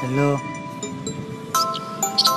Hello.